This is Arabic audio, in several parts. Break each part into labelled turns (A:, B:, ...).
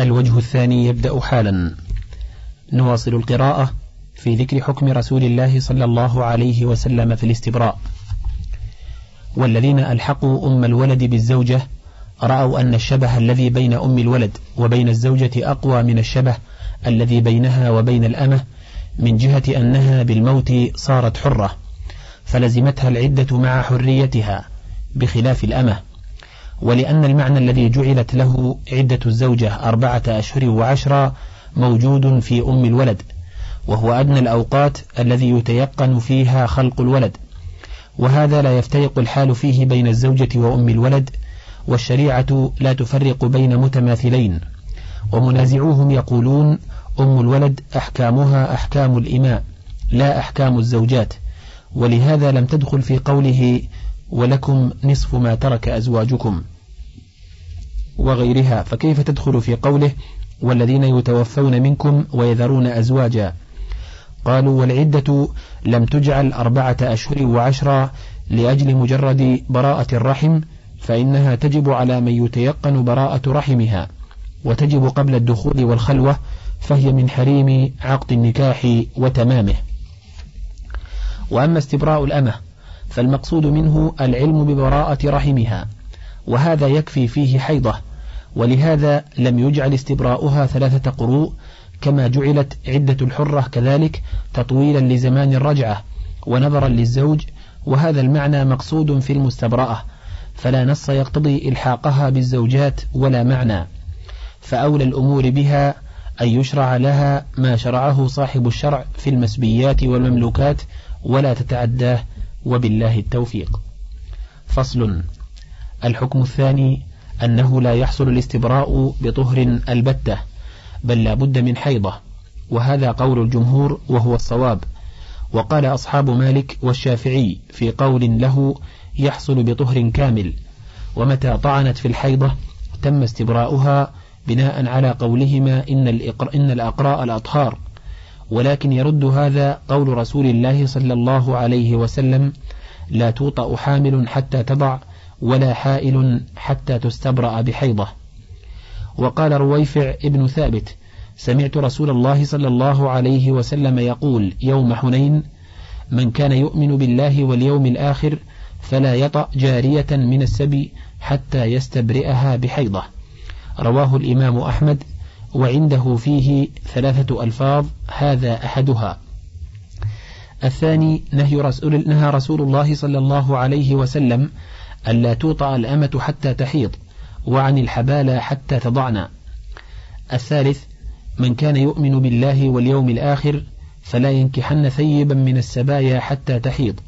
A: الوجه الثاني يبدأ حالا. نواصل القراءة في ذكر حكم رسول الله صلى الله عليه وسلم في الاستبراء. والذين ألحقوا أم الولد بالزوجة رأوا أن الشبه الذي بين أم الولد وبين الزوجة أقوى من الشبه الذي بينها وبين الأمة من جهة أنها بالموت صارت حرة فلزمتها العدة مع حريتها بخلاف الأمة. ولأن المعنى الذي جعلت له عدة الزوجة أربعة أشهر وعشرة موجود في أم الولد وهو أدنى الأوقات الذي يتيقن فيها خلق الولد. وهذا لا يفترق الحال فيه بين الزوجة وأم الولد والشريعة لا تفرق بين متماثلين. ومنازعوهم يقولون أم الولد أحكامها أحكام الإماء لا أحكام الزوجات. ولهذا لم تدخل في قوله ولكم نصف ما ترك أزواجكم وغيرها فكيف تدخل في قوله والذين يتوفون منكم ويذرون أزواجا؟ قالوا والعدة لم تجعل أربعة أشهر وعشرة لأجل مجرد براءة الرحم فإنها تجب على من يتيقن براءة رحمها وتجب قبل الدخول والخلوة فهي من حريم عقد النكاح وتمامه. وأما استبراء الأمة فالمقصود منه العلم ببراءة رحمها وهذا يكفي فيه حيضة ولهذا لم يجعل استبراؤها ثلاثة قروء كما جعلت عدة الحرة كذلك تطويلا لزمان الرجعة ونظرا للزوج وهذا المعنى مقصود في المستبرأة فلا نص يقتضي إلحاقها بالزوجات ولا معنى. فأولى الأمور بها أن يشرع لها ما شرعه صاحب الشرع في المسبيات والمملوكات ولا تتعداه وبالله التوفيق. فصل. الحكم الثاني أنه لا يحصل الاستبراء بطهر البتة بل لا بد من حيضة وهذا قول الجمهور وهو الصواب. وقال أصحاب مالك والشافعي في قول له يحصل بطهر كامل ومتى طعنت في الحيضة تم استبراؤها بناء على قولهما إن, الإقر إن الأقراء الأطهار. ولكن يرد هذا قول رسول الله صلى الله عليه وسلم لا توطأ حامل حتى تضع ولا حائل حتى تستبرأ بحيضة. وقال رويفع ابن ثابت سمعت رسول الله صلى الله عليه وسلم يقول يوم حنين من كان يؤمن بالله واليوم الآخر فلا يطأ جارية من السبي حتى يستبرئها بحيضة. رواه الإمام أحمد وعنده فيه ثلاثة ألفاظ هذا أحدها. الثاني نهي رسول, نهى رسول الله صلى الله عليه وسلم ألا توطأ الأمة حتى تحيض وعن الحبالة حتى تضعن الثالث من كان يؤمن بالله واليوم الآخر فلا ينكحن ثيبا من السبايا حتى تحيض.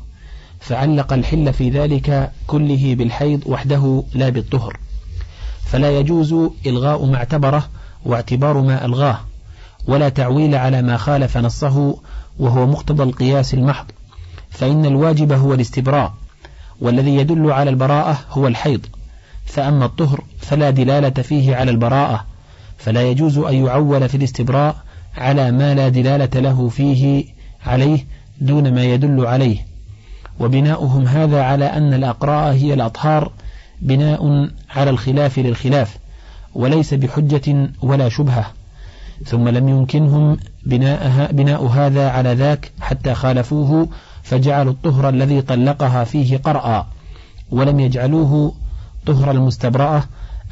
A: فعلق الحل في ذلك كله بالحيض وحده لا بالطهر. فلا يجوز إلغاء ما اعتبره واعتبار ما ألغاه ولا تعويل على ما خالف نصه وهو مقتضى القياس المحض فإن الواجب هو الاستبراء والذي يدل على البراءة هو الحيض فأما الطهر فلا دلالة فيه على البراءة فلا يجوز أن يعول في الاستبراء على ما لا دلالة له فيه عليه دون ما يدل عليه. وبناؤهم هذا على أن الأقراء هي الأطهار بناء على الخلاف للخلاف. وليس بحجة ولا شبهة. ثم لم يمكنهم بناءها بناء هذا على ذاك حتى خالفوه فجعلوا الطهر الذي طلقها فيه قرأ ولم يجعلوه طهر المستبرأة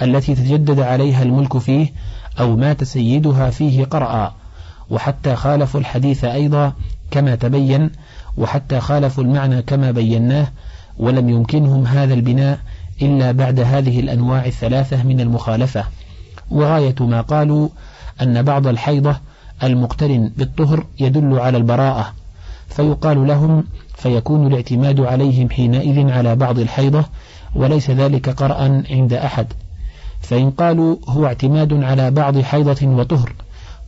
A: التي تجدد عليها الملك فيه أو مات سيدها فيه قرأ. وحتى خالفوا الحديث أيضا كما تبين وحتى خالفوا المعنى كما بيناه ولم يمكنهم هذا البناء إلا بعد هذه الأنواع الثلاثة من المخالفة. وغاية ما قالوا أن بعض الحيضة المقترن بالطهر يدل على البراءة فيقال لهم فيكون الاعتماد عليهم حينئذ على بعض الحيضة وليس ذلك قرأ عند أحد. فإن قالوا هو اعتماد على بعض حيضة وطهر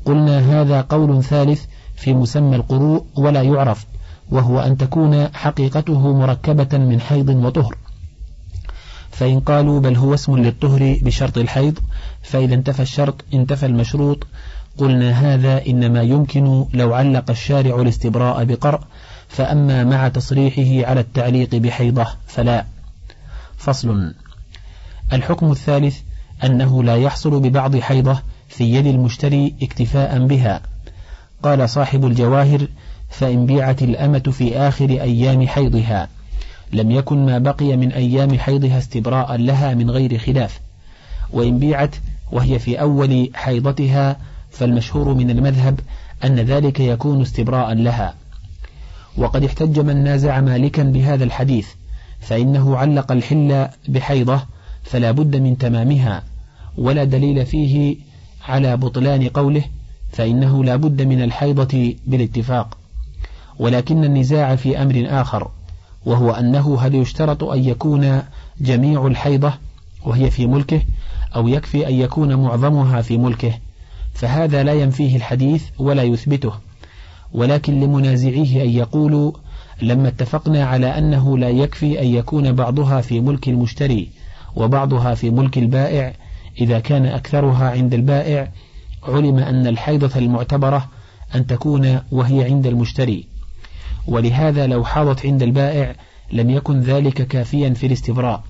A: قلنا هذا قول ثالث في مسمى القروء ولا يعرف وهو أن تكون حقيقته مركبة من حيض وطهر. فإن قالوا بل هو اسم للطهر بشرط الحيض فإذا انتفى الشرط انتفى المشروط. قلنا هذا إنما يمكن لو علق الشارع الاستبراء بقرء فأما مع تصريحه على التعليق بحيضة فلا. فصل. الحكم الثالث أنه لا يحصل ببعض حيضة في يد المشتري اكتفاء بها. قال صاحب الجواهر فإن بيعت الأمة في آخر أيام حيضها. لم يكن ما بقي من أيام حيضها استبراء لها من غير خلاف وإن بيعت وهي في أول حيضتها فالمشهور من المذهب أن ذلك يكون استبراء لها. وقد احتج من نازع مالكا بهذا الحديث فإنه علق الحل بحيضة فلا بد من تمامها ولا دليل فيه على بطلان قوله فإنه لا بد من الحيضة بالاتفاق. ولكن النزاع في أمر آخر وهو أنه هل يشترط أن يكون جميع الحيضة وهي في ملكه أو يكفي أن يكون معظمها في ملكه؟ فهذا لا ينفيه الحديث ولا يثبته. ولكن لمنازعيه أن يقولوا لما اتفقنا على أنه لا يكفي أن يكون بعضها في ملك المشتري وبعضها في ملك البائع إذا كان أكثرها عند البائع علم أن الحيضة المعتبرة أن تكون وهي عند المشتري. ولهذا لو حاضت عند البائع لم يكن ذلك كافيا في الاستبراء.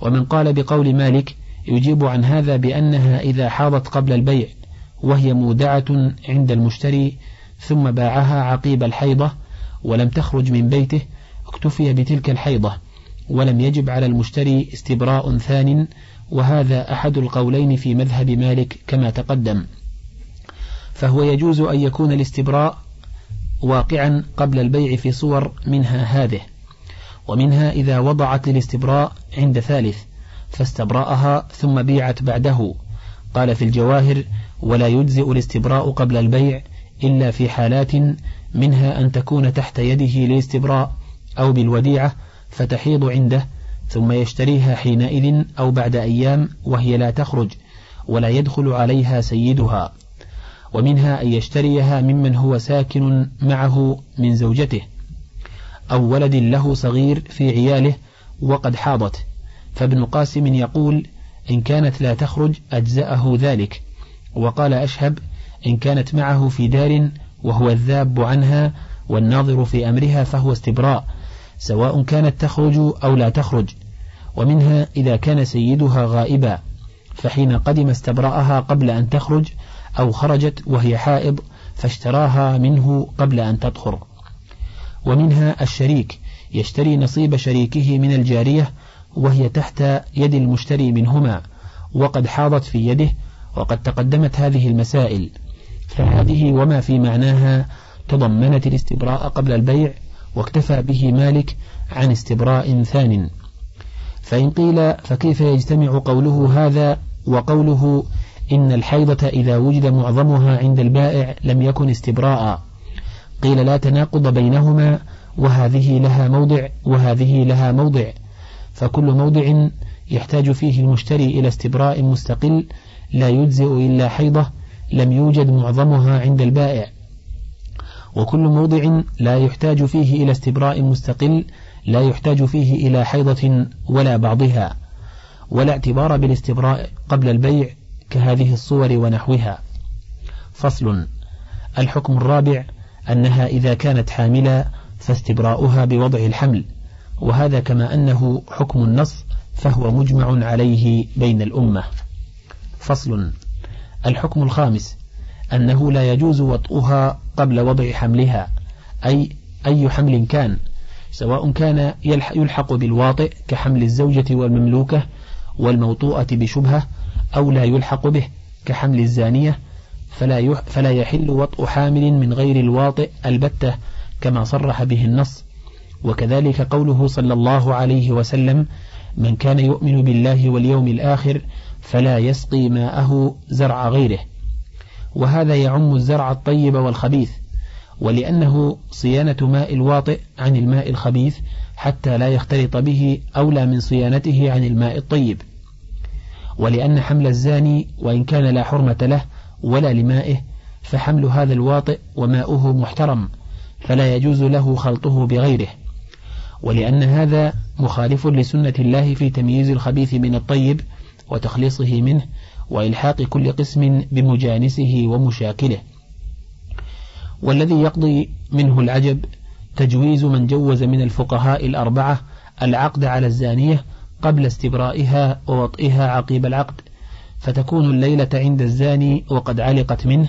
A: ومن قال بقول مالك يجيب عن هذا بأنها إذا حاضت قبل البيع وهي مودعة عند المشتري ثم باعها عقيب الحيضة ولم تخرج من بيته اكتفي بتلك الحيضة ولم يجب على المشتري استبراء ثان وهذا أحد القولين في مذهب مالك كما تقدم. فهو يجوز أن يكون الاستبراء واقعا قبل البيع في صور منها هذه ومنها إذا وضعت للاستبراء عند ثالث فاستبرأها ثم بيعت بعده. قال في الجواهر ولا يجزئ الاستبراء قبل البيع إلا في حالات منها أن تكون تحت يده للاستبراء أو بالوديعة فتحيض عنده ثم يشتريها حينئذ أو بعد أيام وهي لا تخرج ولا يدخل عليها سيدها. ومنها أن يشتريها ممن هو ساكن معه من زوجته أو ولد له صغير في عياله وقد حاضت. فابن قاسم يقول إن كانت لا تخرج أجزأه ذلك. وقال أشهب إن كانت معه في دار وهو الذاب عنها والناظر في أمرها فهو استبراء سواء كانت تخرج أو لا تخرج. ومنها إذا كان سيدها غائبا فحين قدم استبرأها قبل أن تخرج أو خرجت وهي حائض فاشتراها منه قبل أن تطهر. ومنها الشريك يشتري نصيب شريكه من الجارية وهي تحت يد المشتري منهما وقد حاضت في يده وقد تقدمت هذه المسائل. فهذه وما في معناها تضمنت الاستبراء قبل البيع واكتفى به مالك عن استبراء ثان. فإن قيل فكيف يجتمع قوله هذا وقوله إن الحيضة إذا وجد معظمها عند البائع لم يكن استبراء. قيل لا تناقض بينهما وهذه لها موضع وهذه لها موضع. فكل موضع يحتاج فيه المشتري إلى استبراء مستقل لا يجزئ إلا حيضة لم يوجد معظمها عند البائع. وكل موضع لا يحتاج فيه إلى استبراء مستقل لا يحتاج فيه إلى حيضة ولا بعضها. ولا اعتبار بالاستبراء قبل البيع كهذه الصور ونحوها. فصل. الحكم الرابع أنها إذا كانت حاملا فاستبراؤها بوضع الحمل. وهذا كما أنه حكم النص فهو مجمع عليه بين الأمة. فصل. الحكم الخامس أنه لا يجوز وطئها قبل وضع حملها أي أي حمل كان سواء كان يلحق بالواطئ كحمل الزوجة والمملوكة والموطوءة بشبهة أو لا يلحق به كحمل الزانية فلا فلا يحل وطء حامل من غير الواطئ البتة كما صرح به النص. وكذلك قوله صلى الله عليه وسلم من كان يؤمن بالله واليوم الآخر فلا يسقي ماءه زرع غيره وهذا يعم الزرع الطيب والخبيث ولأنه صيانة ماء الواطئ عن الماء الخبيث حتى لا يختلط به أولى من صيانته عن الماء الطيب. ولأن حمل الزاني وإن كان لا حرمة له ولا لمائه فحمل هذا الواطئ وماؤه محترم فلا يجوز له خلطه بغيره. ولأن هذا مخالف لسنة الله في تمييز الخبيث من الطيب وتخليصه منه وإلحاق كل قسم بمجانسه ومشاكله. والذي يقضي منه العجب تجويز من جوز من الفقهاء الأربعة العقد على الزانية قبل استبرائها ووطئها عقيب العقد فتكون الليلة عند الزاني وقد علقت منه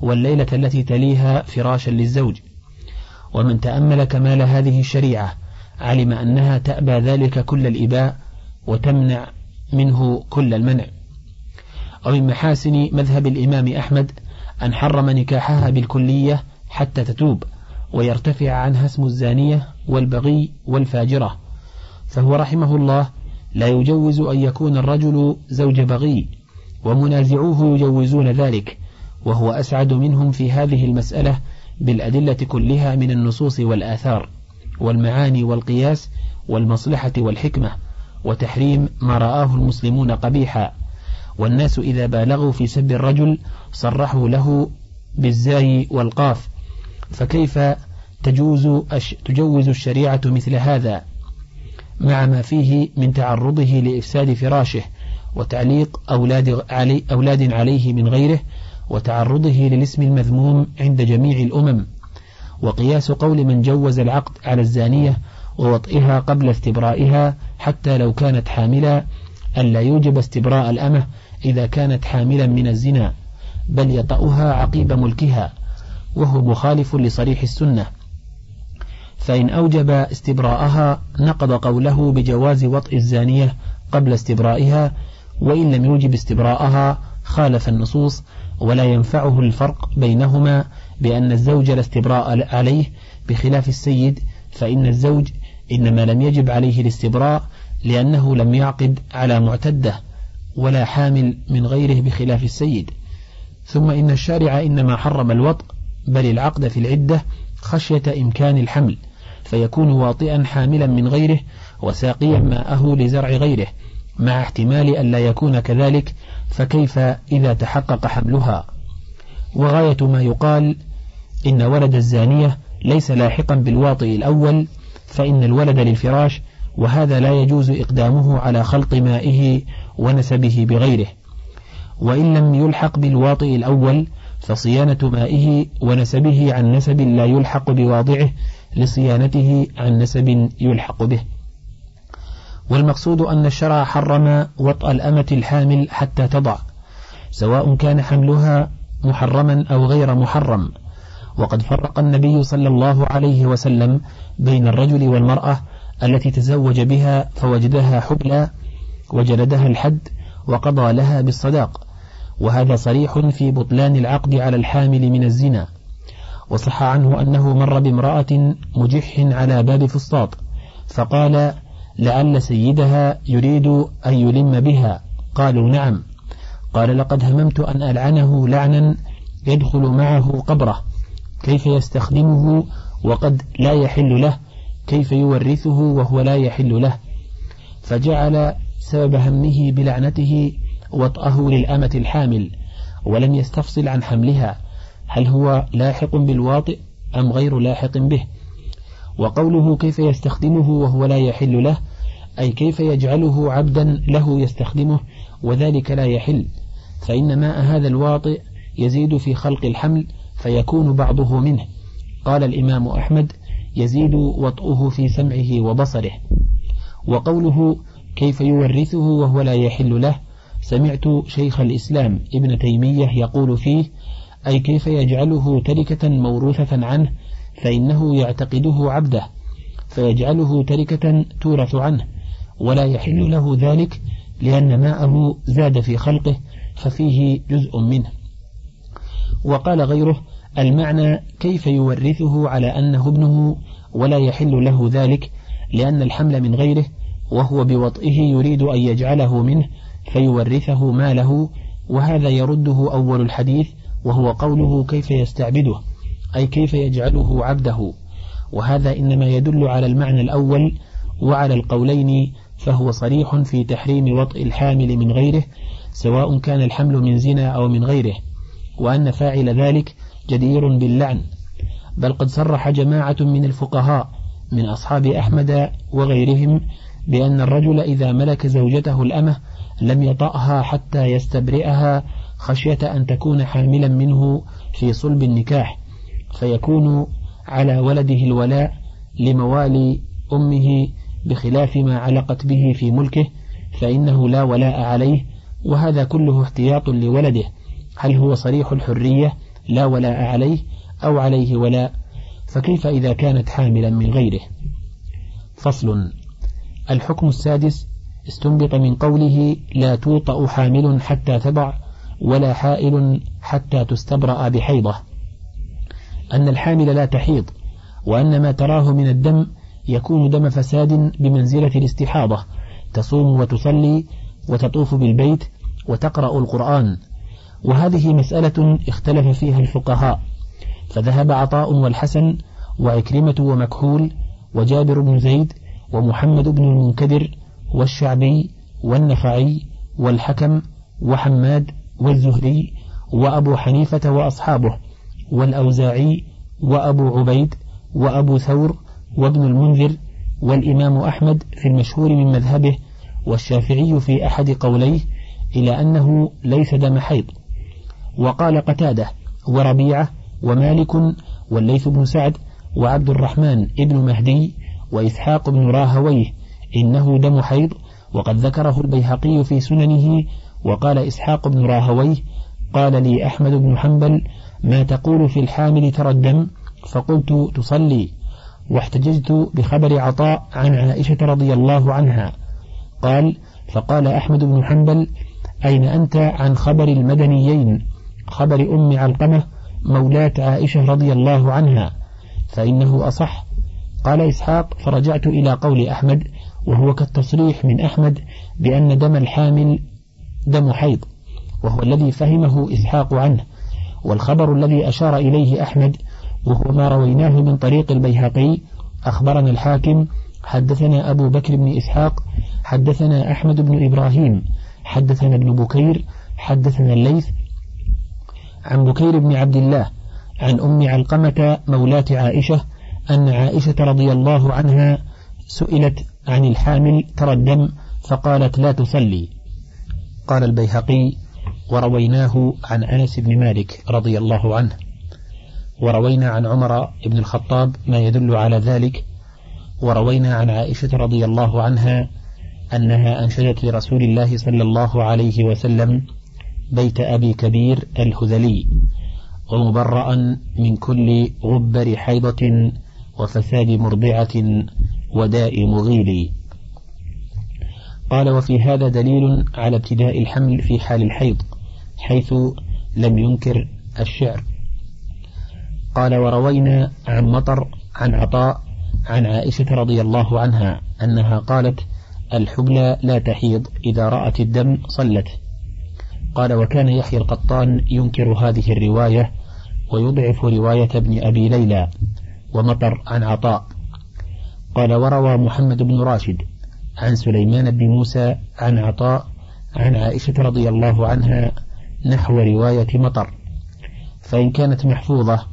A: والليلة التي تليها فراشا للزوج. ومن تأمل كمال هذه الشريعة علم أنها تأبى ذلك كل الإباء وتمنع منه كل المنع. ومن محاسن مذهب الإمام أحمد أن حرم نكاحها بالكلية حتى تتوب ويرتفع عنها اسم الزانية والبغي والفاجرة. فهو رحمه الله لا يجوز أن يكون الرجل زوج بغي ومنازعوه يجوزون ذلك وهو أسعد منهم في هذه المسألة بالأدلة كلها من النصوص والآثار والمعاني والقياس والمصلحة والحكمة وتحريم ما رآه المسلمون قبيحا. والناس إذا بالغوا في سب الرجل صرحوا له بالزاي والقاف فكيف تجوز تجوز الشريعة مثل هذا؟ مع ما فيه من تعرضه لإفساد فراشه وتعليق أولاد, علي أولاد عليه من غيره وتعرضه للاسم المذموم عند جميع الأمم. وقياس قول من جوز العقد على الزانية ووطئها قبل استبرائها حتى لو كانت حاملا ألا يوجب استبراء الأمة إذا كانت حاملا من الزنا بل يطأها عقيب ملكها وهو مخالف لصريح السنة. فإن أوجب استبراءها نقض قوله بجواز وطئ الزانية قبل استبرائها وإن لم يوجب استبراءها خالف النصوص ولا ينفعه الفرق بينهما بأن الزوج لا استبراء عليه بخلاف السيد فإن الزوج إنما لم يجب عليه الاستبراء لأنه لم يعقد على معتدة ولا حامل من غيره بخلاف السيد. ثم إن الشارع إنما حرم الوطء بل العقد في العدة خشية إمكان الحمل. فيكون واطئا حاملا من غيره وساقيا ماءه لزرع غيره مع احتمال أن لا يكون كذلك فكيف إذا تحقق حملها؟ وغاية ما يقال إن ولد الزانية ليس لاحقا بالواطئ الأول فإن الولد للفراش وهذا لا يجوز إقدامه على خلط مائه ونسبه بغيره. وإن لم يلحق بالواطئ الأول فصيانة مائه ونسبه عن نسب لا يلحق بواضعه لصيانته عن نسب يلحق به. والمقصود أن الشرع حرم وطأ الأمة الحامل حتى تضع سواء كان حملها محرما أو غير محرم. وقد فرق النبي صلى الله عليه وسلم بين الرجل والمرأة التي تزوج بها فوجدها حبلا وجلدها الحد وقضى لها بالصداق. وهذا صريح في بطلان العقد على الحامل من الزنا. وصح عنه أنه مر بامرأة مجح على باب فسطاط فقال لعل سيدها يريد أن يلم بها. قالوا نعم. قال لقد هممت أن ألعنه لعنا يدخل معه قبره كيف يستخدمه وقد لا يحل له كيف يورثه وهو لا يحل له؟ فجعل سبب همه بلعنته وطأه للأمة الحامل ولم يستفصل عن حملها هل هو لاحق بالواطئ أم غير لاحق به؟ وقوله كيف يستخدمه وهو لا يحل له أي كيف يجعله عبدا له يستخدمه وذلك لا يحل. فإن ماء هذا الواطئ يزيد في خلق الحمل فيكون بعضه منه. قال الإمام أحمد يزيد وطئه في سمعه وبصره. وقوله كيف يورثه وهو لا يحل له سمعت شيخ الإسلام ابن تيمية يقول فيه أي كيف يجعله تركة موروثة عنه فإنه يعتقده عبده فيجعله تركة تورث عنه ولا يحل له ذلك لأن ماءه زاد في خلقه ففيه جزء منه. وقال غيره المعنى كيف يورثه على أنه ابنه ولا يحل له ذلك لأن الحمل من غيره وهو بوطئه يريد أن يجعله منه فيورثه ماله وهذا يرده أول الحديث وهو قوله كيف يستعبده أي كيف يجعله عبده. وهذا إنما يدل على المعنى الأول وعلى القولين فهو صريح في تحريم وطئ الحامل من غيره سواء كان الحمل من زنا أو من غيره. وأن فاعل ذلك جدير باللعن بل قد صرح جماعة من الفقهاء من أصحاب أحمد وغيرهم بأن الرجل إذا ملك زوجته الأمة لم يطأها حتى يستبرئها خشية أن تكون حاملا منه في صلب النكاح فيكون على ولده الولاء لموالي أمه بخلاف ما علقت به في ملكه فإنه لا ولاء عليه وهذا كله احتياط لولده. هل هو صريح الحرية لا ولاء عليه أو عليه ولاء؟ فكيف إذا كانت حاملا من غيره؟ فصل. الحكم السادس استنبط من قوله لا توطأ حامل حتى تضع ولا حائل حتى تستبرأ بحيضة. أن الحامل لا تحيض وأن ما تراه من الدم يكون دم فساد بمنزلة الاستحاضة. تصوم وتصلي وتطوف بالبيت وتقرأ القرآن. وهذه مسألة اختلف فيها الفقهاء. فذهب عطاء والحسن وعكرمة ومكحول وجابر بن زيد ومحمد بن المنكدر والشعبي والنفعي والحكم وحماد والزهري وأبو حنيفة وأصحابه والأوزاعي وأبو عبيد وأبو ثور وابن المنذر والإمام أحمد في المشهور من مذهبه والشافعي في أحد قوليه إلى أنه ليس دم حيض. وقال قتادة وربيعة ومالك والليث بن سعد وعبد الرحمن ابن مهدي وإسحاق بن راهويه إنه دم حيض وقد ذكره البيهقي في سننه وقال إسحاق بن راهويه قال لي أحمد بن حنبل ما تقول في الحامل ترى الدم فقلت تصلي. واحتججت بخبر عطاء عن عائشة رضي الله عنها. قال فقال أحمد بن حنبل أين أنت عن خبر المدنيين؟ خبر أم علقمة مولاة عائشة رضي الله عنها. فإنه أصح. قال إسحاق فرجعت إلى قول أحمد وهو كالتصريح من أحمد بأن دم الحامل دم حيض وهو الذي فهمه إسحاق عنه والخبر الذي أشار إليه أحمد وهو ما رويناه من طريق البيهقي أخبرنا الحاكم حدثنا أبو بكر بن إسحاق حدثنا أحمد بن إبراهيم حدثنا ابن بكير حدثنا الليث عن بكير بن عبد الله عن أم علقمة مولاة عائشة أن عائشة رضي الله عنها سئلت عن الحامل ترى الدم فقالت لا تصلي قال البيهقي ورويناه عن أنس بن مالك رضي الله عنه. وروينا عن عمر بن الخطاب ما يدل على ذلك. وروينا عن عائشة رضي الله عنها أنها أنشدت لرسول الله صلى الله عليه وسلم بيت أبي كبير الهذلي ومبرأ من كل غبر حيضة وفساد مرضعة وداء مغيل. قال وفي هذا دليل على ابتداء الحمل في حال الحيض حيث لم ينكر الشعر. قال وروينا عن مطر عن عطاء عن عائشة رضي الله عنها أنها قالت الحبلى لا تحيض إذا رأت الدم صلت. قال وكان يحيى القطان ينكر هذه الرواية ويضعف رواية ابن أبي ليلى ومطر عن عطاء. قال وروى محمد بن راشد عن سليمان بن موسى عن عطاء عن عائشة رضي الله عنها نحو رواية مطر. فإن كانت محفوظة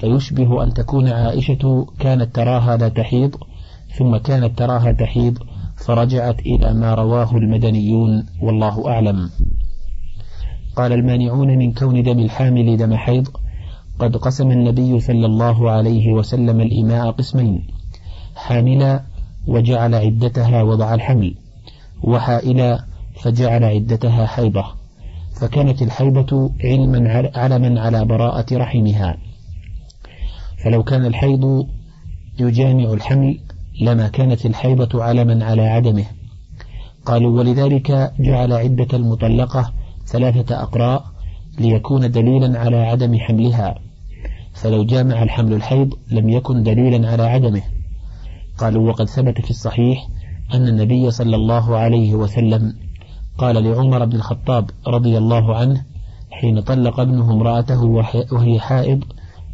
A: فيشبه أن تكون عائشة كانت تراها لا تحيض ثم كانت تراها تحيض فرجعت إلى ما رواه المدنيون والله أعلم. قال المانعون من كون دم الحامل دم حيض. قد قسم النبي صلى الله عليه وسلم الإماء قسمين حاملا وجعل عدتها وضع الحمل وحائلا فجعل عدتها حيضة فكانت الحيضة علما علما على براءة رحمها. فلو كان الحيض يجامع الحمل لما كانت الحيضة علما على عدمه. قالوا ولذلك جعل عدة المطلقة ثلاثة أقراء ليكون دليلا على عدم حملها. فلو جامع الحمل الحيض لم يكن دليلا على عدمه. قالوا وقد ثبت في الصحيح أن النبي صلى الله عليه وسلم قال لعمر بن الخطاب رضي الله عنه حين طلق ابنه امرأته وهي حائض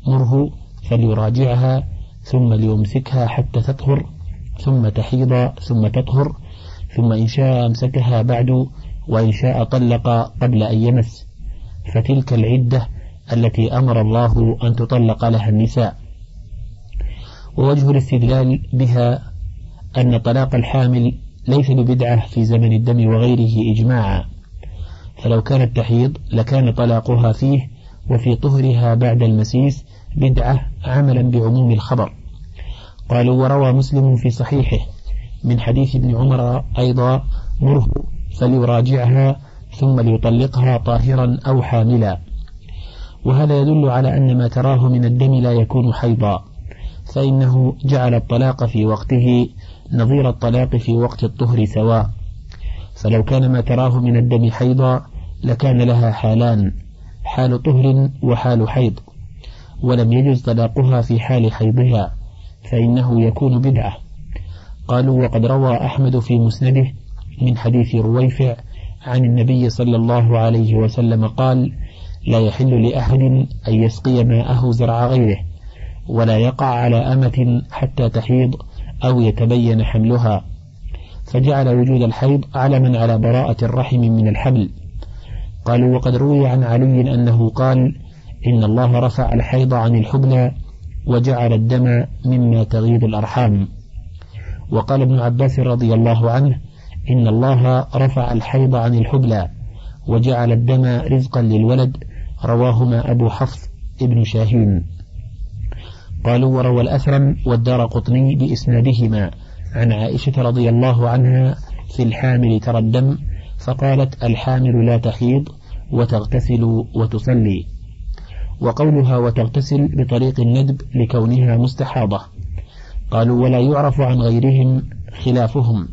A: مره فليراجعها ثم ليمسكها حتى تطهر ثم تحيض ثم تطهر ثم إن شاء أمسكها بعد وإن شاء طلق قبل أن يمس. فتلك العدة التي أمر الله أن تطلق لها النساء. ووجه الاستدلال بها أن طلاق الحامل ليس ببدعة في زمن الدم وغيره إجماعا. فلو كانت تحيض لكان طلاقها فيه وفي طهرها بعد المسيس بدعة عملا بعموم الخبر. قالوا وروى مسلم في صحيحه من حديث ابن عمر أيضا مره فليراجعها ثم ليطلقها طاهرا أو حاملا. وهذا يدل على أن ما تراه من الدم لا يكون حيضا. فإنه جعل الطلاق في وقته نظير الطلاق في وقت الطهر سواء. فلو كان ما تراه من الدم حيضا لكان لها حالان حال طهر وحال حيض. ولم يجز طلاقها في حال حيضها فإنه يكون بدعة. قالوا وقد روى أحمد في مسنده من حديث رويفع عن النبي صلى الله عليه وسلم قال لا يحل لأحد أن يسقي ماءه زرع غيره ولا يقع على أمة حتى تحيض أو يتبين حملها. فجعل وجود الحيض علما على براءة الرحم من الحمل قالوا وقد روي عن علي أنه قال إن الله رفع الحيض عن الحبلى وجعل الدم مما تغيض الأرحام. وقال ابن عباس رضي الله عنه إن الله رفع الحيض عن الحبلى وجعل الدم رزقا للولد رواهما أبو حفص ابن شاهين. قالوا وروى الأثرم والدار قطني بإسنادهما عن عائشة رضي الله عنها في الحامل ترى الدم فقالت الحامل لا تحيض وتغتسل وتصلي. وقولها وتغتسل بطريق الندب لكونها مستحاضة. قالوا ولا يعرف عن غيرهم خلافهم.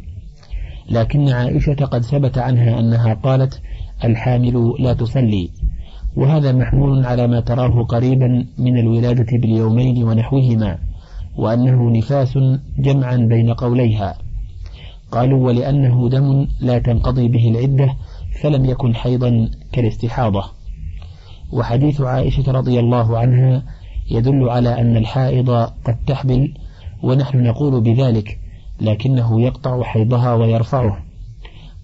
A: لكن عائشة قد ثبت عنها أنها قالت الحامل لا تصلي. وهذا محمول على ما تراه قريبا من الولادة باليومين ونحوهما وأنه نفاس جمعا بين قوليها. قالوا ولأنه دم لا تنقضي به العدة فلم يكن حيضا كالاستحاضة. وحديث عائشة رضي الله عنها يدل على أن الحائض قد تحبل ونحن نقول بذلك لكنه يقطع حيضها ويرفعه.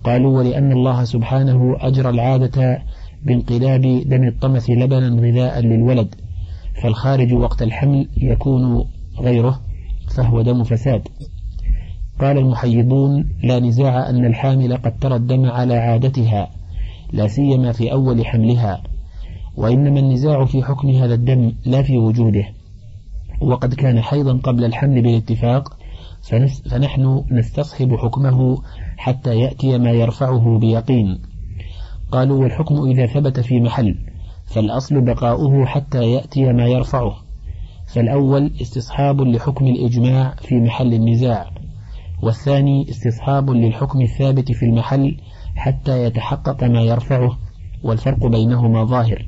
A: قالوا ولأن الله سبحانه أجرى العادة بانقلاب دم الطمث لبنا غذاء للولد فالخارج وقت الحمل يكون غيره فهو دم فساد. قال المحيضون لا نزاع أن الحامل قد ترى الدم على عادتها لا سيما في أول حملها وإنما النزاع في حكم هذا الدم لا في وجوده. وقد كان حيضا قبل الحمل بالاتفاق فنحن نستصحب حكمه حتى يأتي ما يرفعه بيقين. قالوا والحكم إذا ثبت في محل فالأصل بقاؤه حتى يأتي ما يرفعه. فالأول استصحاب لحكم الإجماع في محل النزاع والثاني استصحاب للحكم الثابت في المحل حتى يتحقق ما يرفعه والفرق بينهما ظاهر.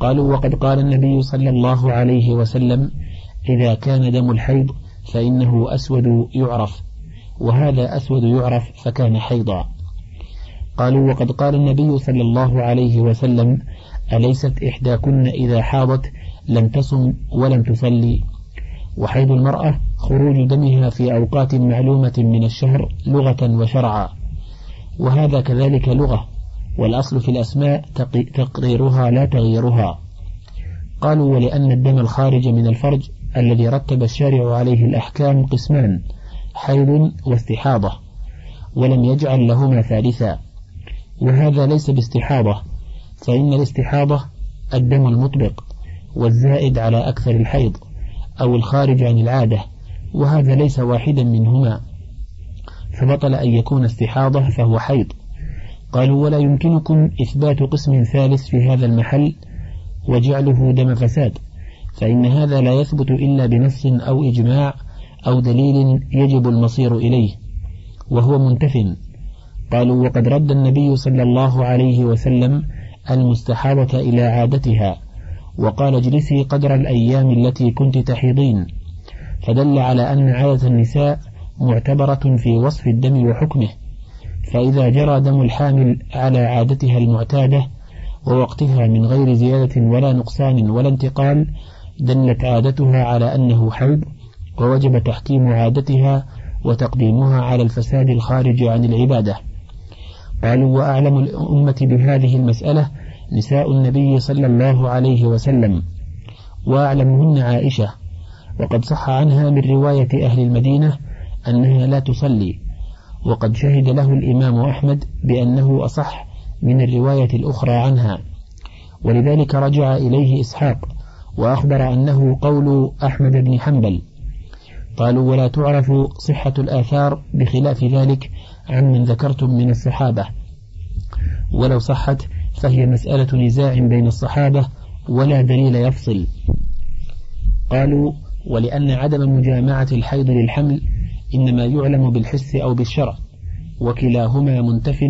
A: قالوا وقد قال النبي صلى الله عليه وسلم إذا كان دم الحيض فإنه أسود يعرف وهذا أسود يعرف فكان حيضا. قالوا وقد قال النبي صلى الله عليه وسلم أليست إحداكن إذا حاضت لم تصم ولم تصلي؟ وحيض المرأة خروج دمها في أوقات معلومة من الشهر لغة وشرعا. وهذا كذلك لغة والأصل في الأسماء تقريرها لا تغييرها. قالوا ولأن الدم الخارج من الفرج الذي رتب الشارع عليه الأحكام قسمان حيض واستحاضة ولم يجعل لهما ثالثا. وهذا ليس باستحاضة فإن الاستحاضة الدم المطبق والزائد على أكثر الحيض أو الخارج عن العادة وهذا ليس واحدا منهما. فبطل أن يكون استحاضة فهو حيض. قالوا ولا يمكنكم إثبات قسم ثالث في هذا المحل وجعله دم فساد فإن هذا لا يثبت إلا بنص أو إجماع أو دليل يجب المصير إليه وهو منتف قالوا وقد رد النبي صلى الله عليه وسلم المستحاضة إلى عادتها وقال اجلسي قدر الأيام التي كنت تحيضين. فدل على أن عادة النساء معتبرة في وصف الدم وحكمه فإذا جرى دم الحامل على عادتها المعتادة ووقتها من غير زيادة ولا نقصان ولا انتقال دلت عادتها على أنه حيض ووجب تحكيم عادتها وتقديمها على الفساد الخارج عن العبادة. قالوا وأعلم الأمة بهذه المسألة نساء النبي صلى الله عليه وسلم. وأعلمهن عائشة. وقد صح عنها من رواية أهل المدينة أنها لا تصلي. وقد شهد له الإمام أحمد بأنه أصح من الرواية الأخرى عنها. ولذلك رجع إليه إسحاق وأخبر أنه قول أحمد بن حنبل قالوا ولا تعرف صحة الآثار بخلاف ذلك عمن ذكرتم من الصحابة. ولو صحت فهي مسألة نزاع بين الصحابة ولا دليل يفصل. قالوا ولأن عدم مجامعة الحيض للحمل إنما يعلم بالحس أو بالشرع وكلاهما منتف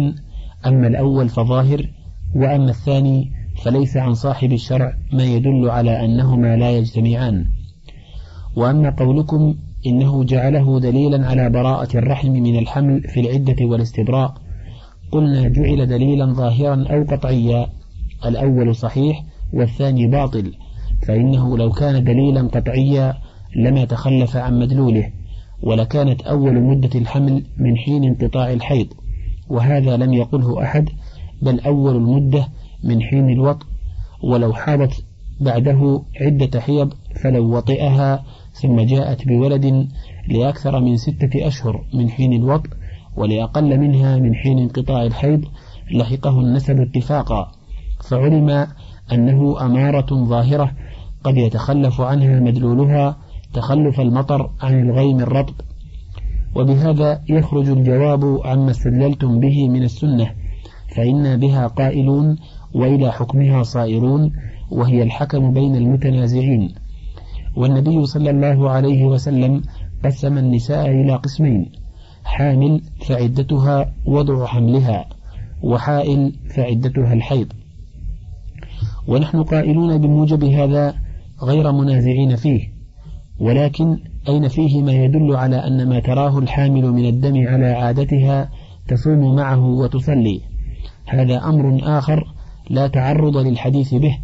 A: أما الأول فظاهر وأما الثاني فليس عن صاحب الشرع ما يدل على أنهما لا يجتمعان. وأما قولكم إنه جعله دليلا على براءة الرحم من الحمل في العدة والاستبراء. قلنا جعل دليلا ظاهرا أو قطعيا الأول صحيح والثاني باطل. فإنه لو كان دليلا قطعيا لما تخلف عن مدلوله ولكانت أول مدة الحمل من حين انقطاع الحيض. وهذا لم يقله أحد بل أول المدة من حين الوطء. ولو حاضت بعده عدة حيض فلو وطئها ثم جاءت بولد لأكثر من ستة أشهر من حين الوطء ولأقل منها من حين انقطاع الحيض لحقه النسب اتفاقا فعلم أنه أمارة ظاهرة قد يتخلف عنها مدلولها تخلف المطر عن الغيم الرطب. وبهذا يخرج الجواب عما استدللتم به من السنة فإنا بها قائلون وإلى حكمها صائرون وهي الحكم بين المتنازعين. والنبي صلى الله عليه وسلم قسم النساء إلى قسمين حامل فعدتها وضع حملها وحائل فعدتها الحيض. ونحن قائلون بموجب هذا غير منازعين فيه ولكن أين فيه ما يدل على أن ما تراه الحامل من الدم على عادتها تصوم معه وتصلي؟ هذا أمر آخر لا تعرض للحديث به.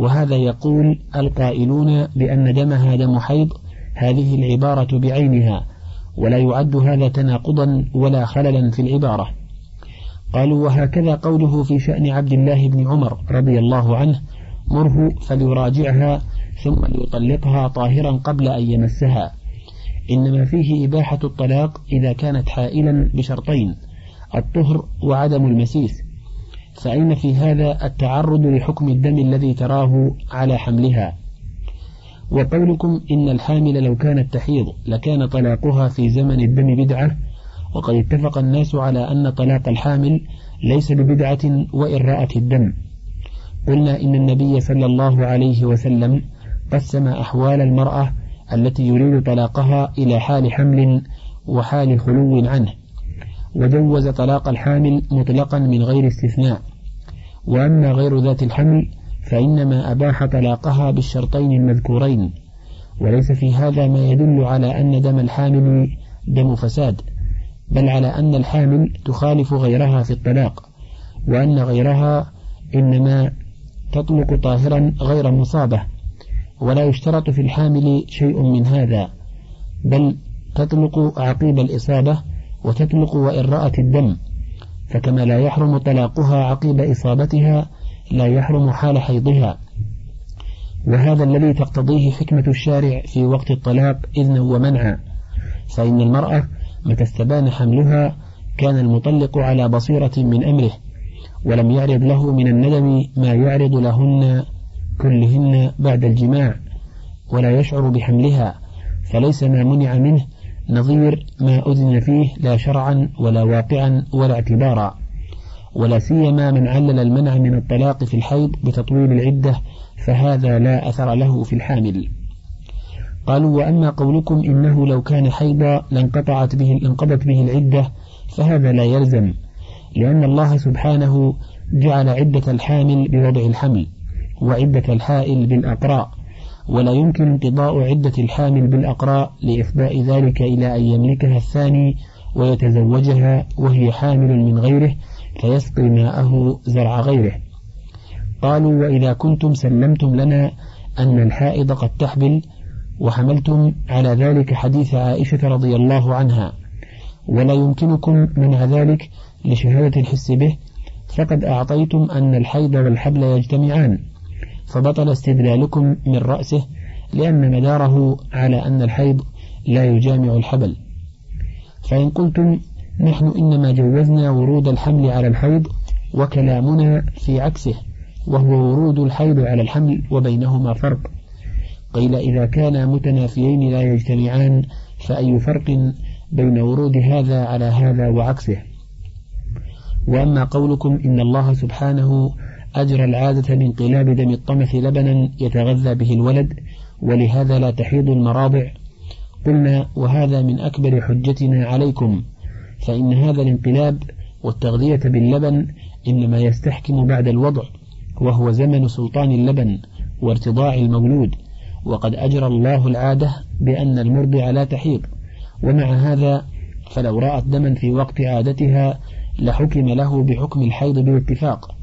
A: وهذا يقول القائلون بأن دمها دم حيض هذه العبارة بعينها ولا يعد هذا تناقضا ولا خللا في العبارة. قالوا وهكذا قوله في شأن عبد الله بن عمر رضي الله عنه مره فليراجعها ثم ليطلقها طاهرا قبل أن يمسها. إنما فيه إباحة الطلاق إذا كانت حائلا بشرطين الطهر وعدم المسيس. فأين في هذا التعرض لحكم الدم الذي تراه على حملها. وقولكم إن الحامل لو كانت تحيض لكان طلاقها في زمن الدم بدعة وقد اتفق الناس على أن طلاق الحامل ليس ببدعة وإن رأت الدم. قلنا إن النبي صلى الله عليه وسلم قسم أحوال المرأة التي يريد طلاقها إلى حال حمل وحال خلو عنه. وجوز طلاق الحامل مطلقا من غير استثناء. وأما غير ذات الحمل فإنما أباح طلاقها بالشرطين المذكورين. وليس في هذا ما يدل على أن دم الحامل دم فساد بل على أن الحامل تخالف غيرها في الطلاق وأن غيرها إنما تطلق طاهرا غير مصابة. ولا يشترط في الحامل شيء من هذا بل تطلق عقيب الإصابة وتطلق وإن رأت الدم فكما لا يحرم طلاقها عقيب إصابتها لا يحرم حال حيضها. وهذا الذي تقتضيه حكمة الشارع في وقت الطلاق إذنا ومنعا فإن المرأة متى استبان حملها كان المطلق على بصيرة من أمره ولم يعرض له من الندم ما يعرض لهن كلهن بعد الجماع ولا يشعر بحملها فليس ما منع منه نظير ما أذن فيه لا شرعا ولا واقعا ولا اعتبارا ولا سيما من علل المنع من الطلاق في الحيض بتطويل العدة فهذا لا أثر له في الحامل. قالوا وأما قولكم إنه لو كان حيضا لانقطعت به انقضت به العدة فهذا لا يلزم لأن الله سبحانه جعل عدة الحامل بوضع الحمل وعدة الحائل بالأقراء. ولا يمكن انقضاء عدة الحامل بالأقراء لإفضاء ذلك إلى أن يملكها الثاني ويتزوجها وهي حامل من غيره فيسقي ماءه زرع غيره. قالوا وإذا كنتم سلمتم لنا أن الحائض قد تحبل وحملتم على ذلك حديث عائشة رضي الله عنها. ولا يمكنكم منع ذلك لشهادة الحس به فقد أعطيتم أن الحيض والحبل يجتمعان. فبطل استدلالكم من رأسه لأن مداره على أن الحيض لا يجامع الحبل. فإن قلتم نحن إنما جوزنا ورود الحمل على الحيض وكلامنا في عكسه وهو ورود الحيض على الحمل وبينهما فرق. قيل إذا كانا متنافيين لا يجتمعان فأي فرق بين ورود هذا على هذا وعكسه؟ وأما قولكم إن الله سبحانه أجرى العادة من قلاب دم الطمث لبنا يتغذى به الولد ولهذا لا تحيض المراضع قلنا وهذا من أكبر حجتنا عليكم فإن هذا الانقلاب والتغذية باللبن إنما يستحكم بعد الوضع وهو زمن سلطان اللبن وارتضاع المولود وقد أجرى الله العادة بأن المرضع لا تحيض. ومع هذا فلو رأت دما في وقت عادتها لحكم له بحكم الحيض بالاتفاق.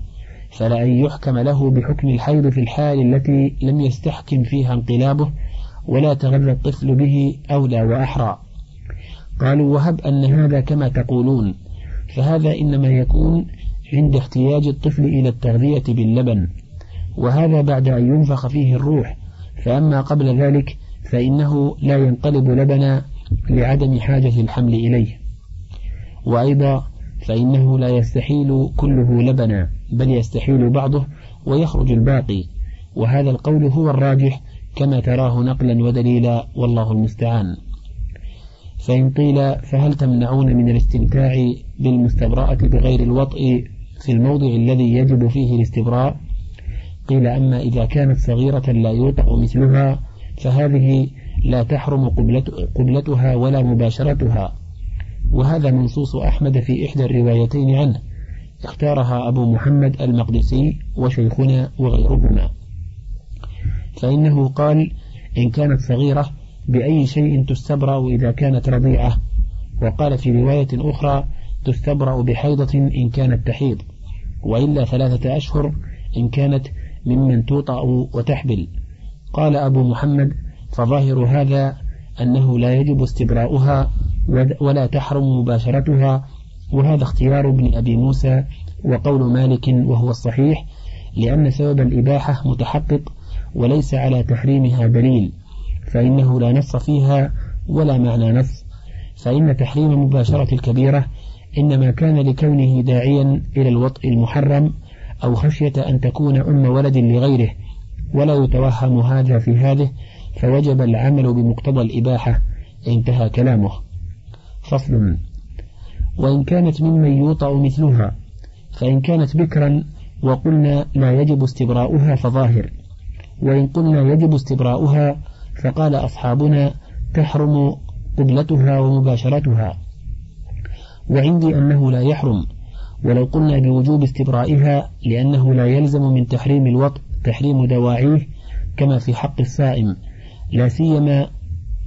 A: فلأن يحكم له بحكم الحيض في الحال التي لم يستحكم فيها انقلابه ولا تغذى الطفل به أولى وأحرى. قالوا وهب أن هذا كما تقولون فهذا إنما يكون عند احتياج الطفل إلى التغذية باللبن وهذا بعد أن ينفخ فيه الروح فأما قبل ذلك فإنه لا ينقلب لبنا لعدم حاجة الحمل إليه. وأيضا فإنه لا يستحيل كله لبنا. بل يستحيل بعضه ويخرج الباقي. وهذا القول هو الراجح كما تراه نقلا ودليلا والله المستعان. فإن قيل فهل تمنعون من الاستمتاع بالمستبرأة بغير الوطء في الموضع الذي يجب فيه الاستبراء؟ قيل أما إذا كانت صغيرة لا يوطأ مثلها فهذه لا تحرم قبلتها ولا مباشرتها. وهذا منصوص أحمد في إحدى الروايتين عنه. اختارها أبو محمد المقدسي وشيخنا وغيرهما. فإنه قال إن كانت صغيرة بأي شيء تستبرأ إذا كانت رضيعة. وقال في رواية أخرى تستبرأ بحيضة إن كانت تحيض وإلا ثلاثة أشهر إن كانت ممن توطأ وتحبل. قال أبو محمد فظاهر هذا أنه لا يجب استبراؤها ولا تحرم مباشرتها وهذا اختيار ابن أبي موسى وقول مالك وهو الصحيح لأن سبب الإباحة متحقق وليس على تحريمها دليل فإنه لا نص فيها ولا معنى نص. فإن تحريم مباشرة الكبيرة إنما كان لكونه داعيا إلى الوطء المحرم أو خشية أن تكون أم ولد لغيره ولا يتوهم هذا في هذه فوجب العمل بمقتضى الإباحة. انتهى كلامه. فصل. وإن كانت ممن يوطأ مثلها فإن كانت بكرا وقلنا لا يجب استبراؤها فظاهر وإن قلنا يجب استبراؤها فقال أصحابنا تحرم قبلتها ومباشرتها. وعندي أنه لا يحرم ولو قلنا بوجوب استبرائها لأنه لا يلزم من تحريم الوطء تحريم دواعيه كما في حق الصائم لا سيما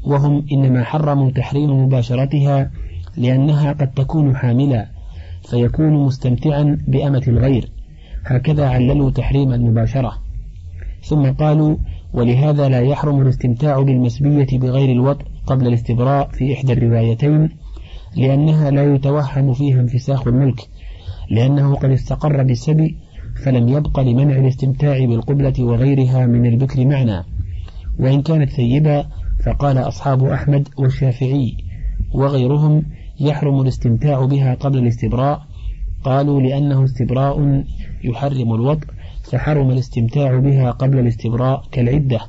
A: وهم إنما حرموا تحريم مباشرتها لأنها قد تكون حاملا فيكون مستمتعا بأمة الغير. هكذا عللوا تحريم المباشرة ثم قالوا ولهذا لا يحرم الاستمتاع بالمسبية بغير الوطء قبل الاستبراء في إحدى الروايتين لأنها لا يتوهم فيها انفساخ الملك. لأنه قد استقر بالسبي فلم يبق لمنع الاستمتاع بالقبلة وغيرها من البكر معنى. وإن كانت ثيبة فقال أصحاب أحمد والشافعي وغيرهم يحرم الاستمتاع بها قبل الاستبراء. قالوا لأنه استبراء يحرم الوطء فحرم الاستمتاع بها قبل الاستبراء كالعدة.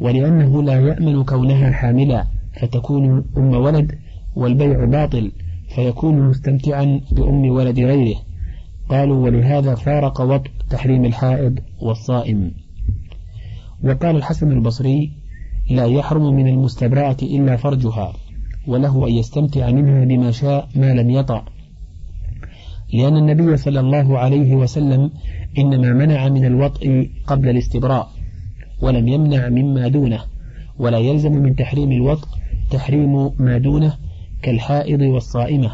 A: ولأنه لا يأمن كونها حاملا فتكون أم ولد والبيع باطل فيكون مستمتعا بأم ولد غيره. قالوا ولهذا فارق وطء تحريم الحائض والصائم. وقال الحسن البصري لا يحرم من المستبرأة إلا فرجها. وله أن يستمتع منها بما شاء ما لم يطع. لأن النبي صلى الله عليه وسلم إنما منع من الوطء قبل الاستبراء ولم يمنع مما دونه. ولا يلزم من تحريم الوطء تحريم ما دونه كالحائض والصائمة.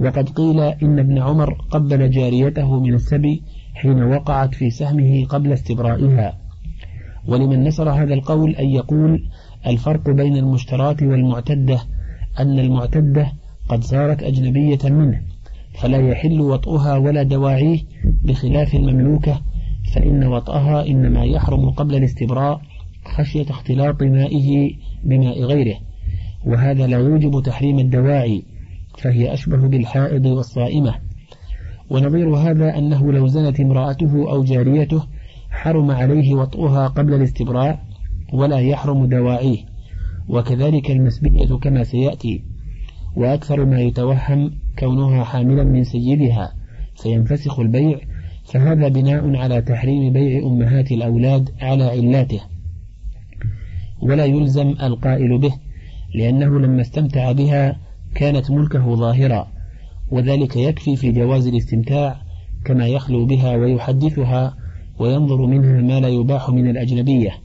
A: وقد قيل إن ابن عمر قبل جاريته من السبي حين وقعت في سهمه قبل استبرائها. ولمن نصر هذا القول أن يقول الفرق بين المشترات والمعتدة أن المعتدة قد صارت أجنبية منه فلا يحل وطئها ولا دواعيه بخلاف المملوكة فإن وطئها إنما يحرم قبل الاستبراء خشية اختلاط مائه بماء غيره وهذا لا يوجب تحريم الدواعي فهي أشبه بالحائض والصائمة. ونظير هذا أنه لو زنت امرأته أو جاريته حرم عليه وطئها قبل الاستبراء ولا يحرم دواعيه. وكذلك المسبية كما سيأتي. وأكثر ما يتوهم كونها حاملا من سيدها فينفسخ البيع فهذا بناء على تحريم بيع أمهات الأولاد على علاته ولا يلزم القائل به لأنه لما استمتع بها كانت ملكه ظاهرا. وذلك يكفي في جواز الاستمتاع كما يخلو بها ويحدثها وينظر منها ما لا يباح من الأجنبية.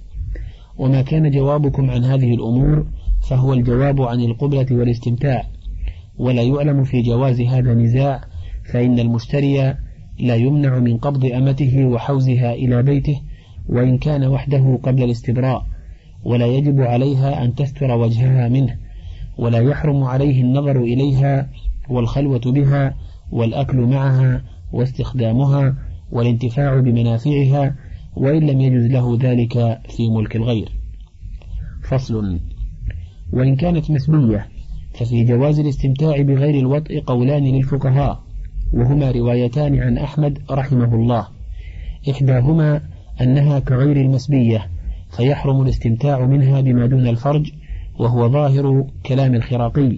A: وما كان جوابكم عن هذه الأمور فهو الجواب عن القبلة والاستمتاع. ولا يعلم في جواز هذا نزاع فإن المشتري لا يمنع من قبض أمته وحوزها إلى بيته وإن كان وحده قبل الاستبراء. ولا يجب عليها أن تستر وجهها منه ولا يحرم عليه النظر إليها والخلوة بها والأكل معها واستخدامها والانتفاع بمنافعها وإن لم يجز له ذلك في ملك الغير. فصل. وإن كانت مسبية ففي جواز الاستمتاع بغير الوطء قولان للفقهاء وهما روايتان عن أحمد رحمه الله. إحداهما أنها كغير المسبية فيحرم الاستمتاع منها بما دون الفرج وهو ظاهر كلام الخراقي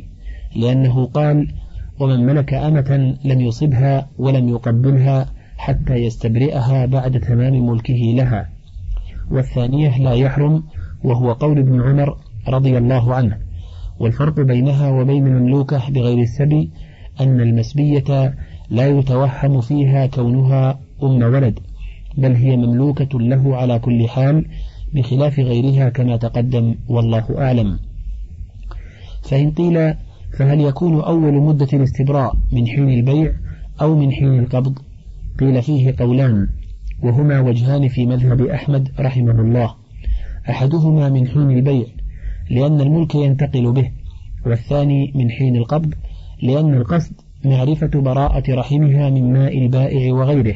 A: لأنه قال ومن ملك أمة لم يصبها ولم يقبلها حتى يستبرئها بعد تمام ملكه لها. والثانية لا يحرم وهو قول ابن عمر رضي الله عنه. والفرق بينها وبين المملوكة بغير السبي أن المسبية لا يتوهم فيها كونها أم ولد بل هي مملوكة له على كل حال بخلاف غيرها كما تقدم والله أعلم. فإن قيل فهل يكون أول مدة الاستبراء من حين البيع أو من حين القبض؟ قيل فيه قولان وهما وجهان في مذهب أحمد رحمه الله. أحدهما من حين البيع لأن الملك ينتقل به والثاني من حين القبض لأن القصد معرفة براءة رحمها من ماء البائع وغيره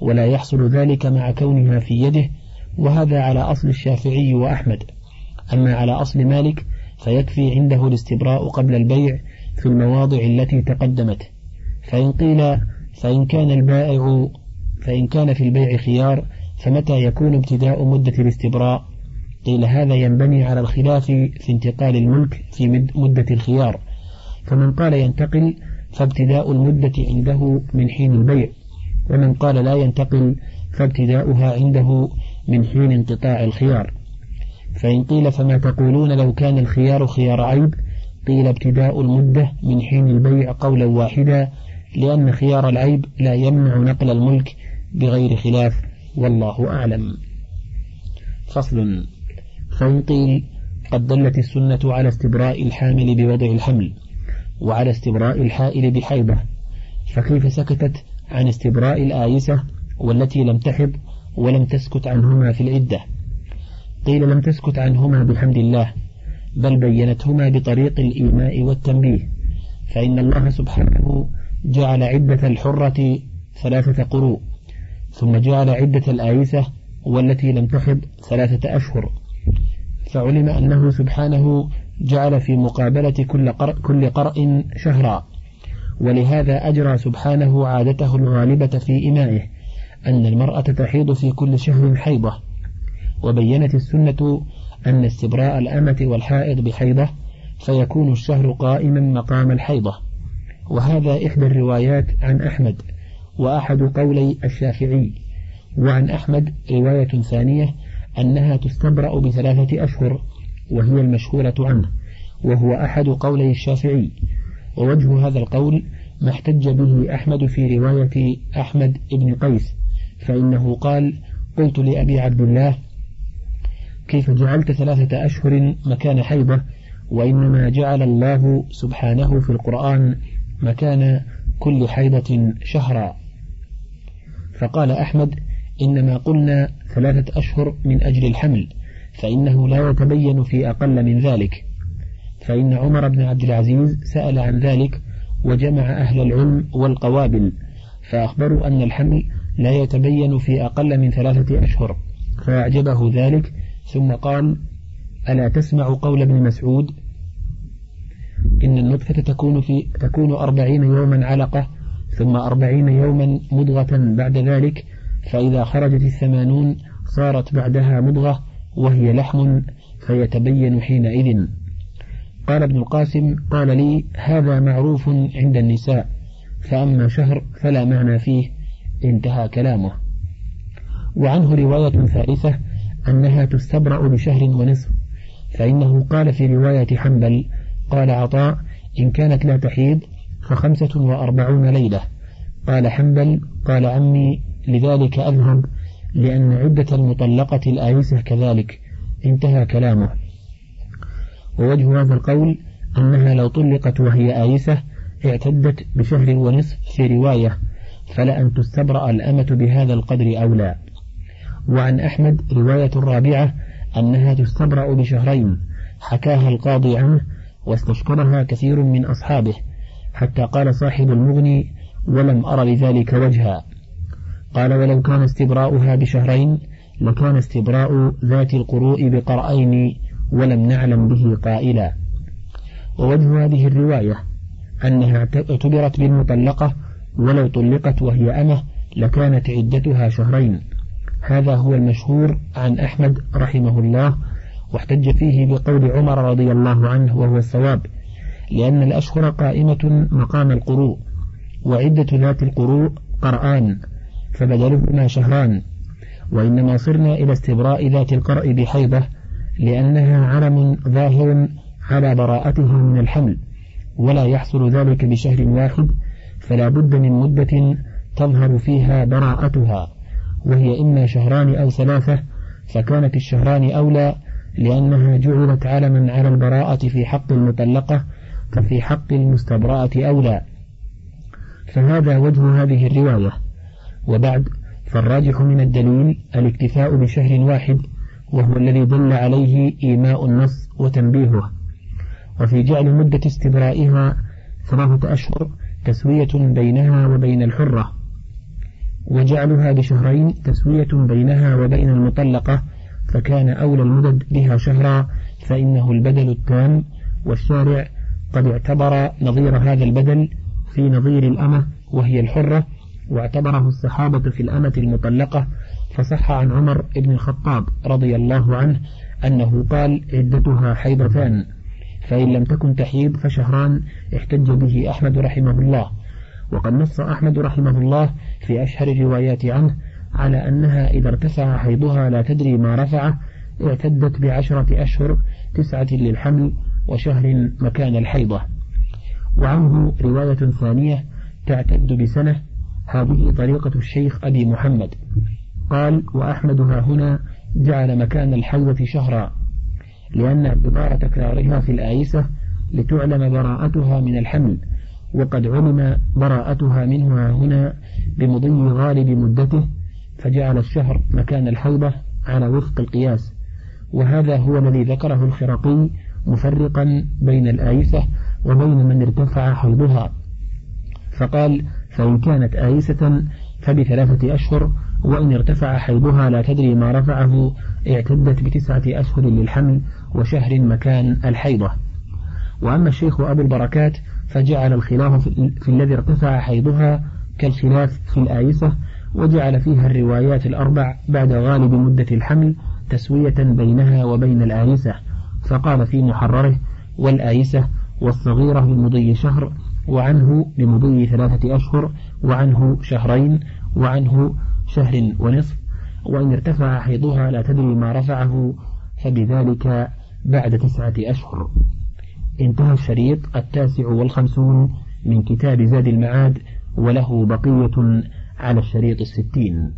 A: ولا يحصل ذلك مع كونها في يده وهذا على أصل الشافعي وأحمد. أما على أصل مالك فيكفي عنده الاستبراء قبل البيع في المواضع التي تقدمت. فإن قيل فإن كان البائع فإن كان في البيع خيار فمتى يكون ابتداء مدة الاستبراء؟ قيل هذا ينبني على الخلاف في انتقال الملك في مدة الخيار. فمن قال ينتقل فابتداء المدة عنده من حين البيع. ومن قال لا ينتقل فابتداؤها عنده من حين انقطاع الخيار. فإن قيل فما تقولون لو كان الخيار خيار عيب؟ قيل ابتداء المدة من حين البيع قولا واحدا لأن خيار العيب لا يمنع نقل الملك بغير خلاف والله أعلم. فصل. فإن قيل قد دلت السنة على استبراء الحامل بوضع الحمل وعلى استبراء الحائل بحيضة. فكيف سكتت عن استبراء الآيسة والتي لم تحض ولم تسكت عنهما في العدة؟ قيل لم تسكت عنهما بحمد الله بل بينتهما بطريق الإيماء والتنبيه. فإن الله سبحانه جعل عدة الحرة ثلاثة قروء ثم جعل عدة الآيسة والتي لم تحض ثلاثة أشهر. فعلم أنه سبحانه جعل في مقابلة كل قرء, كل قرء شهرا. ولهذا أجرى سبحانه عادته الغالبة في إمائه أن المرأة تحيض في كل شهر حيضة. وبينت السنة أن استبراء الأمة والحائض بحيضة فيكون الشهر قائما مقام الحيضة. وهذا إحدى الروايات عن أحمد وأحد قولي الشافعي وعن أحمد رواية ثانية أنها تستبرأ بثلاثة أشهر وهي المشهورة عنه وهو أحد قولي الشافعي. ووجه هذا القول ما احتج به أحمد في رواية أحمد بن قيس فإنه قال قلت لأبي عبد الله كيف جعلت ثلاثة أشهر مكان حيضة وإنما جعل الله سبحانه في القرآن مكان كل حيضة شهرا. فقال أحمد إنما قلنا ثلاثة أشهر من أجل الحمل فإنه لا يتبين في أقل من ذلك. فإن عمر بن عبد العزيز سأل عن ذلك وجمع أهل العلم والقوابل فأخبروا أن الحمل لا يتبين في أقل من ثلاثة أشهر فأعجبه ذلك ثم قال ألا تسمع قول ابن مسعود إن النطفة تكون في تكون أربعين يوما علقة ثم أربعين يوما مضغة بعد ذلك فإذا خرجت الثمانون صارت بعدها مضغة وهي لحم فيتبين حينئذ. قال ابن القاسم قال لي هذا معروف عند النساء فأما شهر فلا معنى فيه انتهى كلامه. وعنه رواية ثالثة أنها تستبرأ بشهر ونصف فإنه قال في رواية حنبل قال عطاء إن كانت لا تحيض فخمسة وأربعون ليلة. قال حنبل قال عمي لذلك أذهب لأن عدة المطلقة الآيسة كذلك. انتهى كلامه. ووجه هذا القول أنها لو طلقت وهي آيسة اعتدت بشهر ونصف في رواية فلأن تستبرأ الأمة بهذا القدر أولى وعن أحمد رواية رابعة أنها تستبرأ بشهرين حكاها القاضي عنه واستشكرها كثير من أصحابه حتى قال صاحب المغني ولم أر لذلك وجها قال ولو كان استبراؤها بشهرين لكان استبراء ذات القروء بقرأين ولم نعلم به قائلا ووجه هذه الرواية أنها اعتبرت بالمطلقة ولو طلقت وهي أمة لكانت عدتها شهرين هذا هو المشهور عن أحمد رحمه الله واحتج فيه بقول عمر رضي الله عنه وهو الصواب لأن الأشهر قائمة مقام القروء وعدة ذات القروء قرآن فبدلهما شهران وإنما صرنا إلى استبراء ذات القرء بحيضة لأنها علم ظاهر على براءته من الحمل ولا يحصل ذلك بشهر واحد فلا بد من مدة تظهر فيها براءتها وهي إما شهران أو ثلاثة فكانت الشهران أولى لأنها جعلت علما على البراءة في حق المطلقة ففي حق المستبرأة أولى. فهذا وجه هذه الرواية. وبعد فالراجح من الدليل الاكتفاء بشهر واحد وهو الذي دل عليه إيماء النص وتنبيهه. وفي جعل مدة استبرائها ثلاثة أشهر تسوية بينها وبين الحرة. وجعلها بشهرين تسوية بينها وبين المطلقة فكان أولى المدد بها شهرا فإنه البدل التام والشارع قد اعتبر نظير هذا البدل في نظير الأمة وهي الحرة واعتبره الصحابة في الأمة المطلقة فصح عن عمر بن الخطاب رضي الله عنه أنه قال عدتها حيضتان فإن لم تكن تحيض فشهران احتج به أحمد رحمه الله وقد نص أحمد رحمه الله في أشهر الروايات عنه على أنها إذا ارتفع حيضها لا تدري ما رفعه اعتدت بعشرة أشهر تسعة للحمل وشهر مكان الحيضة. وعنه رواية ثانية تعتد بسنة هذه طريقة الشيخ أبي محمد. قال وأحمدها هنا جعل مكان الحيضة شهرا لأن اعتبار تكرارها في الآيسة لتعلم براءتها من الحمل وقد علم براءتها منها هنا بمضي غالب مدته فجعل الشهر مكان الحيضة على وفق القياس. وهذا هو الذي ذكره الخرقي مفرقا بين الآيسة وبين من ارتفع حيضها فقال فإن كانت آيسة فبثلاثة أشهر وإن ارتفع حيضها لا تدري ما رفعه اعتدت بتسعة أشهر للحمل وشهر مكان الحيضة. وأما الشيخ أبو البركات فجعل الخلاف في الذي ارتفع حيضها كالخلاف في الآيسة وجعل فيها الروايات الأربع بعد غالب مدة الحمل تسوية بينها وبين الآيسة فقال في محرره والآيسة والصغيرة بمضي شهر وعنه بمضي ثلاثة أشهر وعنه شهرين وعنه شهر ونصف وإن ارتفع حيضها لا تدري ما رفعه فبذلك بعد تسعة أشهر. انتهى الشريط التاسع والخمسون من كتاب زاد المعاد وله بقية على الشريط الستين.